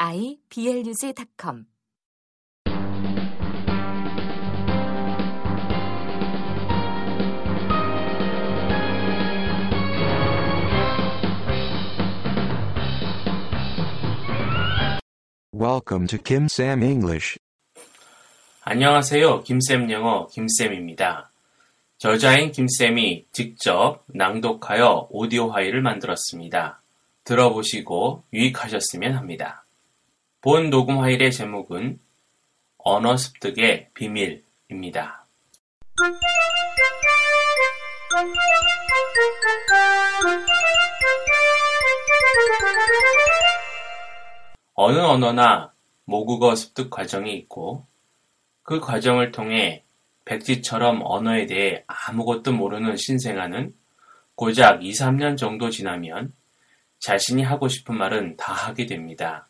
iblog.com Welcome to Kim Sam English. 안녕하세요. 김쌤 영어 김쌤입니다. 저자인 김쌤이 직접 낭독하여 오디오 파일을 만들었습니다. 들어보시고 유익하셨으면 합니다. 본 녹음 파일의 제목은 언어 습득의 비밀입니다. 어느 언어나 모국어 습득 과정이 있고 그 과정을 통해 백지처럼 언어에 대해 아무것도 모르는 신생아는 고작 2, 3년 정도 지나면 자신이 하고 싶은 말은 다 하게 됩니다.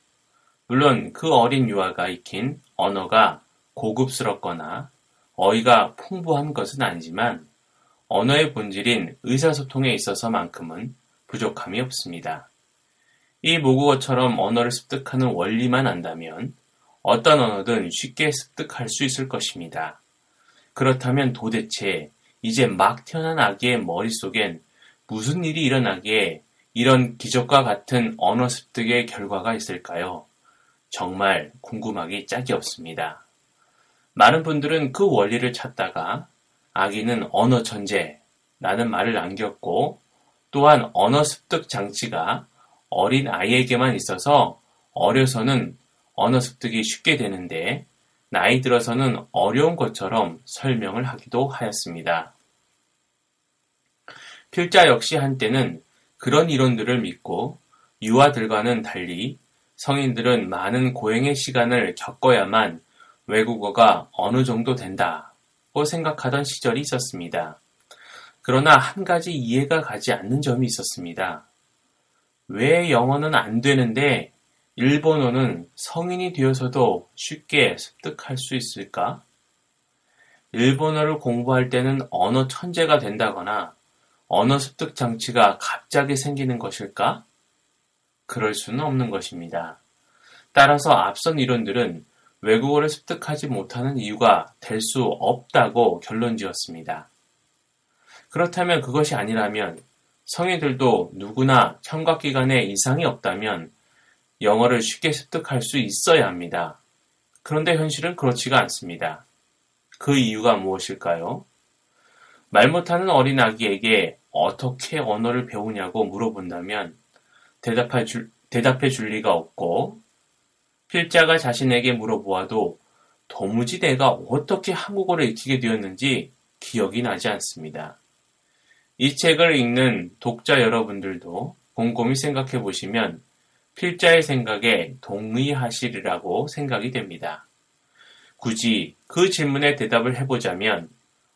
물론 그 어린 유아가 익힌 언어가 고급스럽거나 어휘가 풍부한 것은 아니지만 언어의 본질인 의사소통에 있어서만큼은 부족함이 없습니다. 이 모국어처럼 언어를 습득하는 원리만 안다면 어떤 언어든 쉽게 습득할 수 있을 것입니다. 그렇다면 도대체 이제 막 태어난 아기의 머릿속엔 무슨 일이 일어나기에 이런 기적과 같은 언어 습득의 결과가 있을까요? 정말 궁금하기 짝이 없습니다. 많은 분들은 그 원리를 찾다가 아기는 언어 천재라는 말을 남겼고 또한 언어 습득 장치가 어린 아이에게만 있어서 어려서는 언어 습득이 쉽게 되는데 나이 들어서는 어려운 것처럼 설명을 하기도 하였습니다. 필자 역시 한때는 그런 이론들을 믿고 유아들과는 달리 성인들은 많은 고행의 시간을 겪어야만 외국어가 어느 정도 된다고 생각하던 시절이 있었습니다. 그러나 한 가지 이해가 가지 않는 점이 있었습니다. 왜 영어는 안 되는데 일본어는 성인이 되어서도 쉽게 습득할 수 있을까? 일본어를 공부할 때는 언어 천재가 된다거나 언어 습득 장치가 갑자기 생기는 것일까? 그럴 수는 없는 것입니다. 따라서 앞선 이론들은 외국어를 습득하지 못하는 이유가 될 수 없다고 결론 지었습니다. 그렇다면 그것이 아니라면 성인들도 누구나 청각기관에 이상이 없다면 영어를 쉽게 습득할 수 있어야 합니다. 그런데 현실은 그렇지가 않습니다. 그 이유가 무엇일까요? 말 못하는 어린 아기에게 어떻게 언어를 배우냐고 물어본다면 대답해 줄, 대답해 줄 리가 없고 필자가 자신에게 물어보아도 도무지 내가 어떻게 한국어를 익히게 되었는지 기억이 나지 않습니다. 이 책을 읽는 독자 여러분들도 곰곰이 생각해 보시면 필자의 생각에 동의하시리라고 생각이 됩니다. 굳이 그 질문에 대답을 해보자면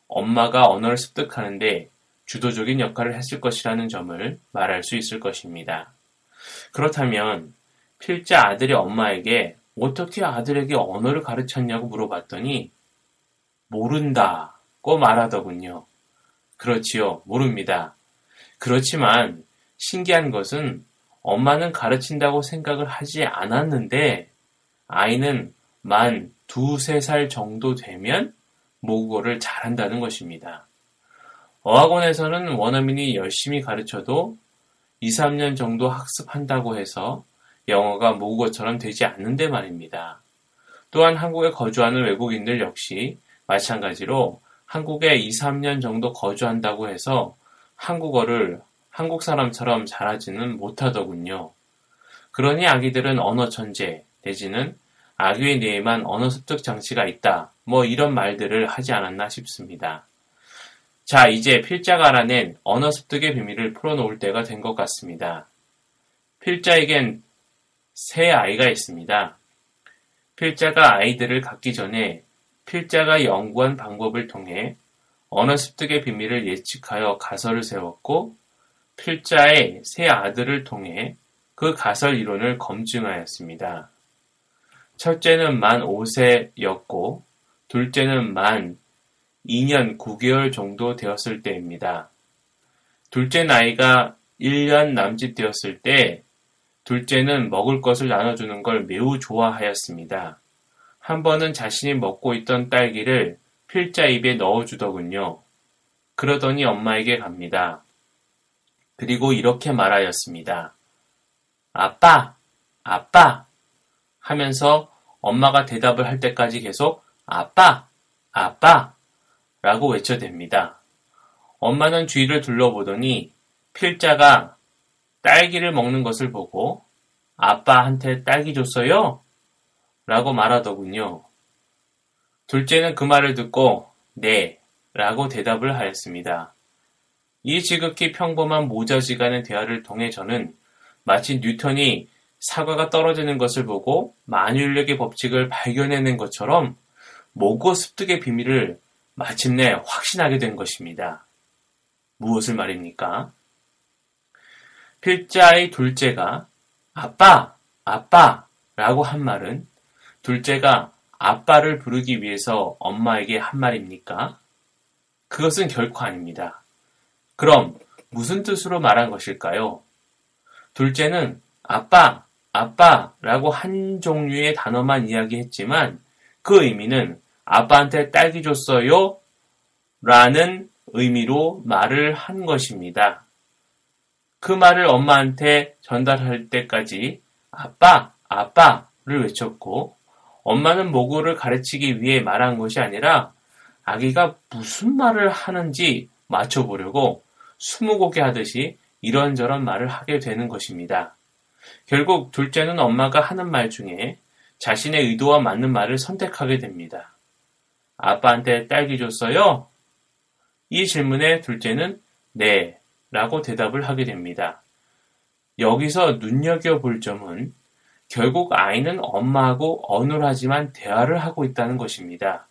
엄마가 언어를 습득하는데 주도적인 역할을 했을 것이라는 점을 말할 수 있을 것입니다. 그렇다면 필자 아들의 엄마에게 어떻게 아들에게 언어를 가르쳤냐고 물어봤더니 모른다고 말하더군요. 그렇지요. 모릅니다. 그렇지만 신기한 것은 엄마는 가르친다고 생각을 하지 않았는데 아이는 만 두세 살 정도 되면 모국어를 잘한다는 것입니다. 어학원에서는 원어민이 열심히 가르쳐도 2, 3년 정도 학습한다고 해서 영어가 모국어처럼 되지 않는데 말입니다. 또한 한국에 거주하는 외국인들 역시 마찬가지로 한국에 2, 3년 정도 거주한다고 해서 한국어를 한국 사람처럼 잘하지는 못하더군요. 그러니 아기들은 언어 천재 내지는 아기의 뇌에만 언어 습득 장치가 있다. 뭐 이런 말들을 하지 않았나 싶습니다. 자, 이제 필자가 알아낸 언어 습득의 비밀을 풀어놓을 때가 된 것 같습니다. 필자에겐 새 아이가 있습니다. 필자가 아이들을 갖기 전에 필자가 연구한 방법을 통해 언어 습득의 비밀을 예측하여 가설을 세웠고 필자의 세 아들을 통해 그 가설 이론을 검증하였습니다. 첫째는 만 5세였고 둘째는 만 2년 9개월 정도 되었을 때입니다. 둘째 나이가 1년 남짓 되었을 때 둘째는 먹을 것을 나눠주는 걸 매우 좋아하였습니다. 한 번은 자신이 먹고 있던 딸기를 필자 입에 넣어주더군요. 그러더니 엄마에게 갑니다. 그리고 이렇게 말하였습니다. 아빠, 아빠 하면서 엄마가 대답을 할 때까지 계속 아빠, 아빠 라고 외쳐댑니다. 엄마는 주위를 둘러보더니 필자가 딸기를 먹는 것을 보고 아빠한테 딸기 줬어요? 라고 말하더군요. 둘째는 그 말을 듣고 네 라고 대답을 하였습니다. 이 지극히 평범한 모자지간의 대화를 통해 저는 마치 뉴턴이 사과가 떨어지는 것을 보고 만유인력의 법칙을 발견해낸 것처럼 모고 습득의 비밀을 마침내 확신하게 된 것입니다. 무엇을 말입니까? 필자의 둘째가 아빠, 아빠 라고 한 말은 둘째가 아빠를 부르기 위해서 엄마에게 한 말입니까? 그것은 결코 아닙니다. 그럼 무슨 뜻으로 말한 것일까요? 둘째는 아빠, 아빠 라고 한 종류의 단어만 이야기했지만 그 의미는 아빠한테 딸기 줬어요? 라는 의미로 말을 한 것입니다. 그 말을 엄마한테 전달할 때까지 아빠, 아빠를 외쳤고 엄마는 모고를 가르치기 위해 말한 것이 아니라 아기가 무슨 말을 하는지 맞춰보려고 스무고개 하듯이 이런저런 말을 하게 되는 것입니다. 결국 둘째는 엄마가 하는 말 중에 자신의 의도와 맞는 말을 선택하게 됩니다. 아빠한테 딸기 줬어요? 이 질문에 둘째는 네 라고 대답을 하게 됩니다. 여기서 눈여겨볼 점은 결국 아이는 엄마하고 어눌하지만 대화를 하고 있다는 것입니다.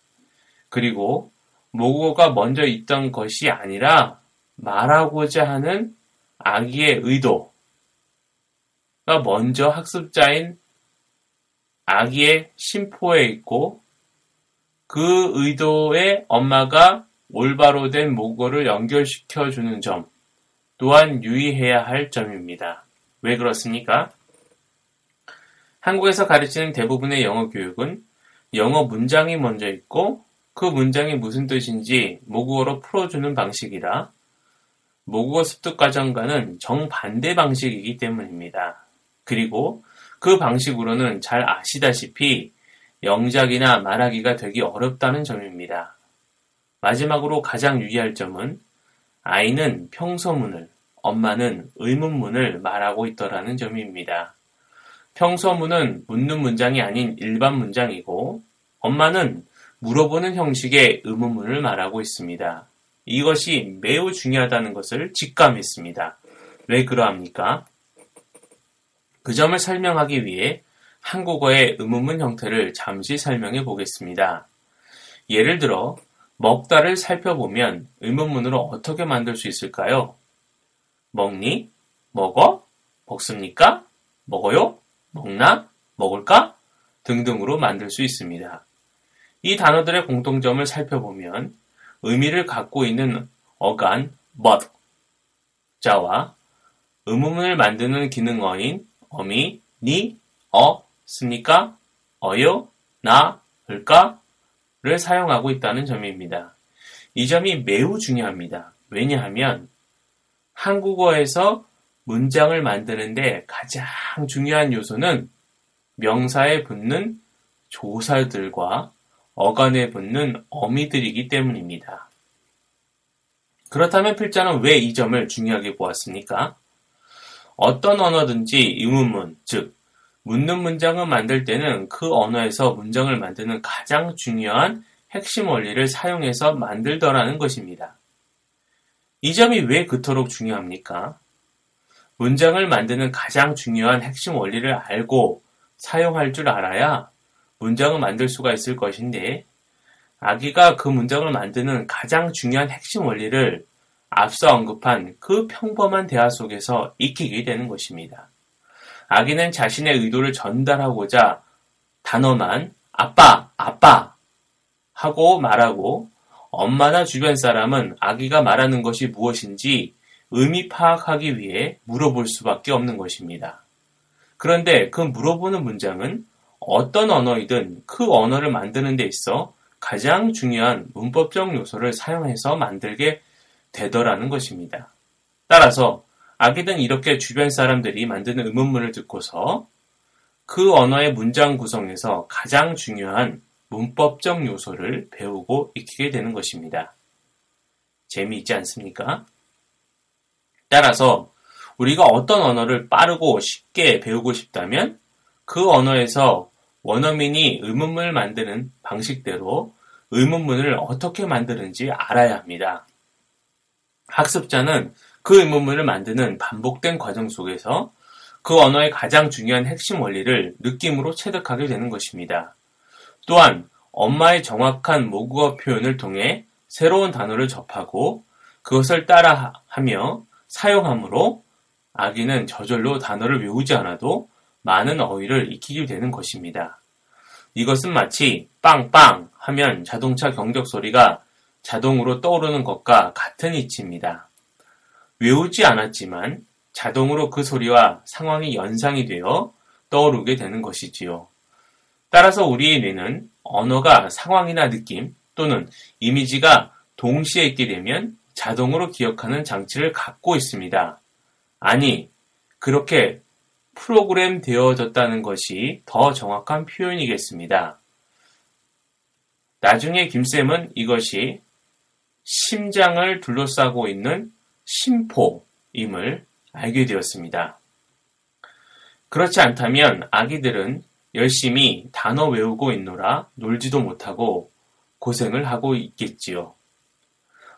그리고 모국어가 먼저 있던 것이 아니라 말하고자 하는 아기의 의도가 먼저 학습자인 아기의 심포에 있고 그 의도에 엄마가 올바로 된 모국어를 연결시켜 주는 점 또한 유의해야 할 점입니다. 왜 그렇습니까? 한국에서 가르치는 대부분의 영어 교육은 영어 문장이 먼저 있고 그 문장이 무슨 뜻인지 모국어로 풀어주는 방식이라 모국어 습득 과정과는 정반대 방식이기 때문입니다. 그리고 그 방식으로는 잘 아시다시피 영작이나 말하기가 되기 어렵다는 점입니다. 마지막으로 가장 유의할 점은 아이는 평소문을, 엄마는 의문문을 말하고 있더라는 점입니다. 평소문은 묻는 문장이 아닌 일반 문장이고 엄마는 물어보는 형식의 의문문을 말하고 있습니다. 이것이 매우 중요하다는 것을 직감했습니다. 왜 그러합니까? 그 점을 설명하기 위해 한국어의 의문문 형태를 잠시 설명해 보겠습니다. 예를 들어 먹다를 살펴보면 의문문으로 어떻게 만들 수 있을까요? 먹니? 먹어? 먹습니까? 먹어요? 먹나? 먹을까? 등등으로 만들 수 있습니다. 이 단어들의 공통점을 살펴보면 의미를 갖고 있는 어간 but 자와 의문문을 만드는 기능어인 어미, 니, 어, 습니까? 어요, 나, 을까 를 사용하고 있다는 점입니다. 이 점이 매우 중요합니다. 왜냐하면 한국어에서 문장을 만드는데 가장 중요한 요소는 명사에 붙는 조사들과 어간에 붙는 어미들이기 때문입니다. 그렇다면 필자는 왜 이 점을 중요하게 보았습니까? 어떤 언어든지 의문문, 즉, 묻는 문장을 만들 때는 그 언어에서 문장을 만드는 가장 중요한 핵심 원리를 사용해서 만들더라는 것입니다. 이 점이 왜 그토록 중요합니까? 문장을 만드는 가장 중요한 핵심 원리를 알고 사용할 줄 알아야 문장을 만들 수가 있을 것인데 아기가 그 문장을 만드는 가장 중요한 핵심 원리를 앞서 언급한 그 평범한 대화 속에서 익히게 되는 것입니다. 아기는 자신의 의도를 전달하고자 단어만 아빠, 아빠 하고 말하고 엄마나 주변 사람은 아기가 말하는 것이 무엇인지 의미 파악하기 위해 물어볼 수밖에 없는 것입니다. 그런데 그 물어보는 문장은 어떤 언어이든 그 언어를 만드는 데 있어 가장 중요한 문법적 요소를 사용해서 만들게 되더라는 것입니다. 따라서 아기는 이렇게 주변 사람들이 만드는 의문문을 듣고서 그 언어의 문장 구성에서 가장 중요한 문법적 요소를 배우고 익히게 되는 것입니다. 재미있지 않습니까? 따라서 우리가 어떤 언어를 빠르고 쉽게 배우고 싶다면 그 언어에서 원어민이 의문문을 만드는 방식대로 의문문을 어떻게 만드는지 알아야 합니다. 학습자는 그 의문문을 만드는 반복된 과정 속에서 그 언어의 가장 중요한 핵심 원리를 느낌으로 체득하게 되는 것입니다. 또한 엄마의 정확한 모국어 표현을 통해 새로운 단어를 접하고 그것을 따라하며 사용하므로 아기는 저절로 단어를 외우지 않아도 많은 어휘를 익히게 되는 것입니다. 이것은 마치 빵빵 하면 자동차 경적 소리가 자동으로 떠오르는 것과 같은 이치입니다. 외우지 않았지만 자동으로 그 소리와 상황이 연상이 되어 떠오르게 되는 것이지요. 따라서 우리의 뇌는 언어가 상황이나 느낌 또는 이미지가 동시에 있게 되면 자동으로 기억하는 장치를 갖고 있습니다. 아니, 그렇게 프로그램 되어졌다는 것이 더 정확한 표현이겠습니다. 나중에 김쌤은 이것이 심장을 둘러싸고 있는 심포임을 알게 되었습니다. 그렇지 않다면 아기들은 열심히 단어 외우고 있노라 놀지도 못하고 고생을 하고 있겠지요.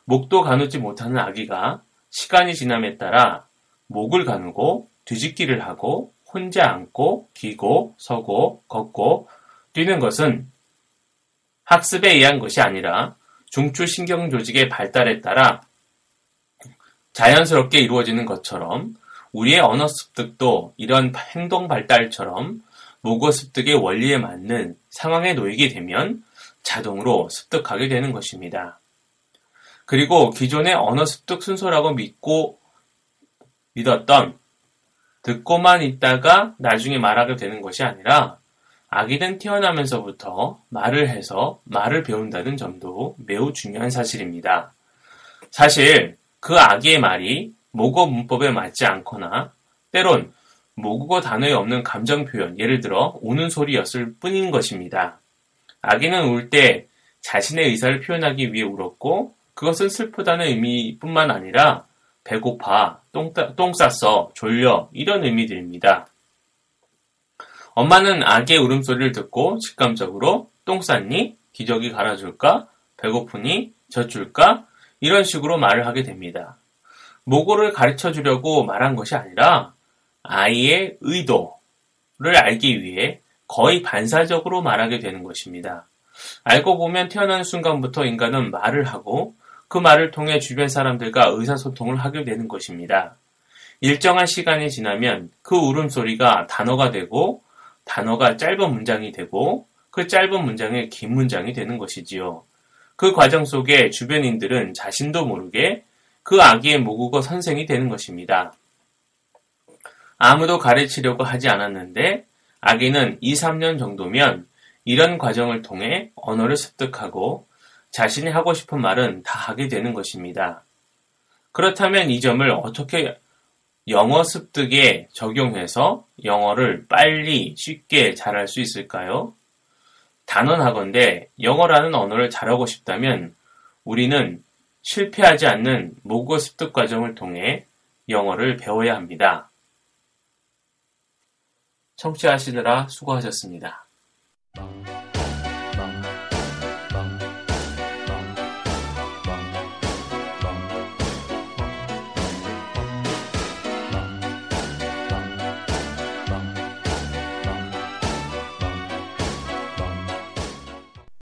목도 가누지 못하는 아기가 시간이 지남에 따라 목을 가누고 뒤집기를 하고 혼자 앉고 기고 서고 걷고 뛰는 것은 학습에 의한 것이 아니라 중추신경 조직의 발달에 따라 자연스럽게 이루어지는 것처럼 우리의 언어 습득도 이런 행동 발달처럼 모고 습득의 원리에 맞는 상황에 놓이게 되면 자동으로 습득하게 되는 것입니다. 그리고 기존의 언어 습득 순서라고 믿고 믿었던 듣고만 있다가 나중에 말하게 되는 것이 아니라 아기는 태어나면서부터 말을 해서 말을 배운다는 점도 매우 중요한 사실입니다. 사실 그 아기의 말이 모국어 문법에 맞지 않거나 때론 모국어 단어에 없는 감정 표현, 예를 들어 우는 소리였을 뿐인 것입니다. 아기는 울 때 자신의 의사를 표현하기 위해 울었고 그것은 슬프다는 의미뿐만 아니라 배고파, 똥, 똥 쌌어, 졸려 이런 의미들입니다. 엄마는 아기의 울음소리를 듣고 직감적으로 똥 쌌니? 기저귀 갈아줄까? 배고프니? 젖줄까? 이런 식으로 말을 하게 됩니다. 모고를 가르쳐 주려고 말한 것이 아니라 아이의 의도를 알기 위해 거의 반사적으로 말하게 되는 것입니다. 알고 보면 태어나는 순간부터 인간은 말을 하고 그 말을 통해 주변 사람들과 의사소통을 하게 되는 것입니다. 일정한 시간이 지나면 그 울음소리가 단어가 되고 단어가 짧은 문장이 되고 그 짧은 문장이 긴 문장이 되는 것이지요. 그 과정 속에 주변인들은 자신도 모르게 그 아기의 모국어 선생이 되는 것입니다. 아무도 가르치려고 하지 않았는데 아기는 2, 3년 정도면 이런 과정을 통해 언어를 습득하고 자신이 하고 싶은 말은 다 하게 되는 것입니다. 그렇다면 이 점을 어떻게 영어 습득에 적용해서 영어를 빨리 쉽게 잘할 수 있을까요? 단언하건대 영어라는 언어를 잘하고 싶다면 우리는 실패하지 않는 모국어 습득 과정을 통해 영어를 배워야 합니다. 청취하시느라 수고하셨습니다.